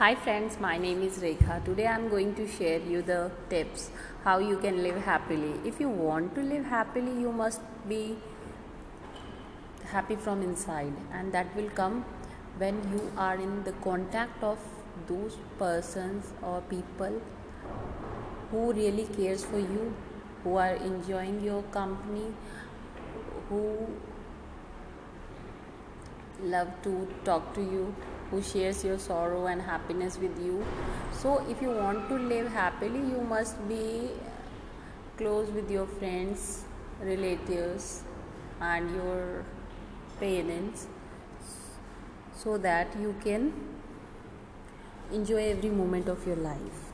Hi friends, my name is Rekha. Today I am going to share you the tips how you can live happily. If you want to live happily, you must be happy from inside and that will come when you are in the contact of those persons or people who really cares for you, who are enjoying your company, who love to talk to you who shares your sorrow and happiness with you. So if you want to live happily you must be close with your friends relatives and your parents so that you can enjoy every moment of your life.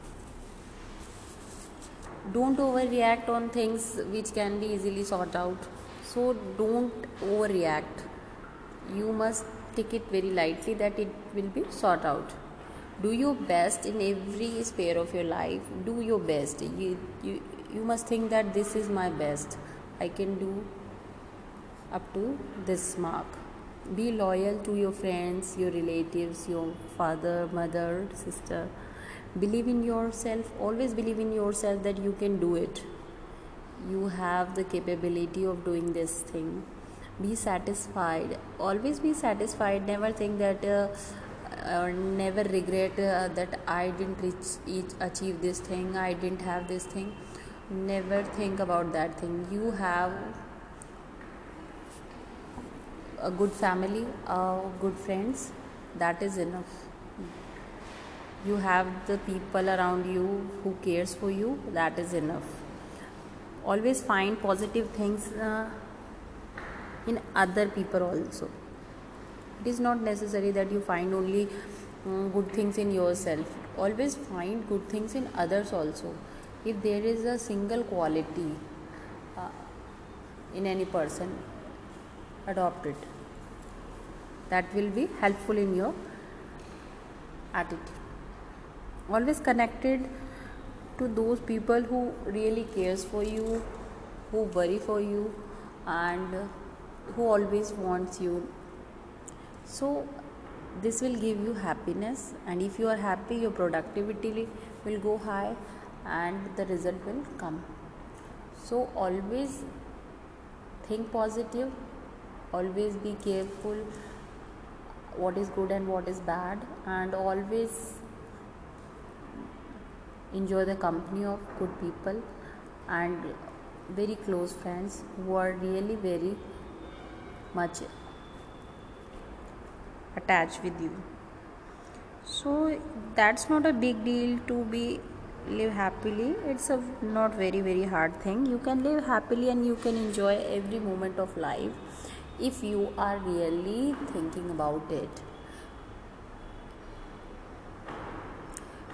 Don't overreact on things which can be easily sought out. So don't overreact. You must take it very lightly that it will be sought out. Do your best in every sphere of your life. Do your best. You, you you must think that this is my best. I can do up to this mark. Be loyal to your friends your relatives your father mother sister. Believe in yourself. Always believe in yourself that you can do it. You have the capability of doing this thing be satisfied. Always be satisfied. Never think that uh, or never regret uh, that i didn't reach achieve this thing i didn't have this thing. Never think about that thing. You have a good family uh, good friends. That is enough. You have the people around you who cares for you. That is enough. Always find positive things uh, in other people also. It is not necessary that you find only um, good things in yourself. Always find good things in others also. If there is a single quality uh, in any person adopt it. That will be helpful in your attitude. Always connected to those people who really cares for you who worry for you and who always wants you. So this will give you happiness and if you are happy your productivity will go high and the result will come. So always think positive always be careful what is good and what is bad and always enjoy the company of good people and very close friends who are really very much attached with you. So that's not a big deal to be live happily. It's a not very very hard thing. You can live happily and you can enjoy every moment of life if you are really thinking about it.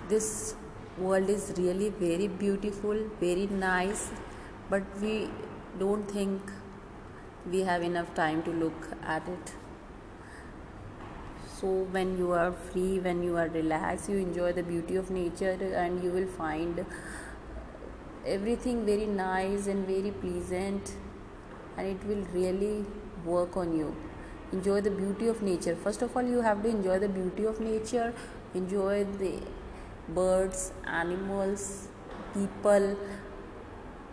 This world is really very beautiful very nice but we don't think we have enough time to look at it. So when you are free when you are relaxed you enjoy the beauty of nature and you will find everything very nice and very pleasant and it will really work on you. Enjoy the beauty of nature. First of all you have to enjoy the beauty of nature. Enjoy the birds animals people.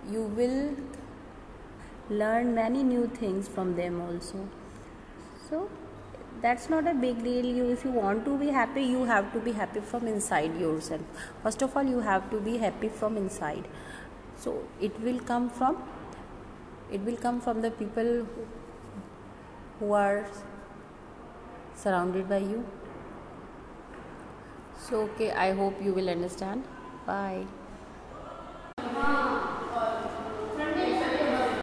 You will learn many new things from them also. So that's not a big deal. You if you want to be happy you have to be happy from inside yourself. First of all you have to be happy from inside. So it will come from it will come from the people who are surrounded by you. So okay i hope you will understand. Bye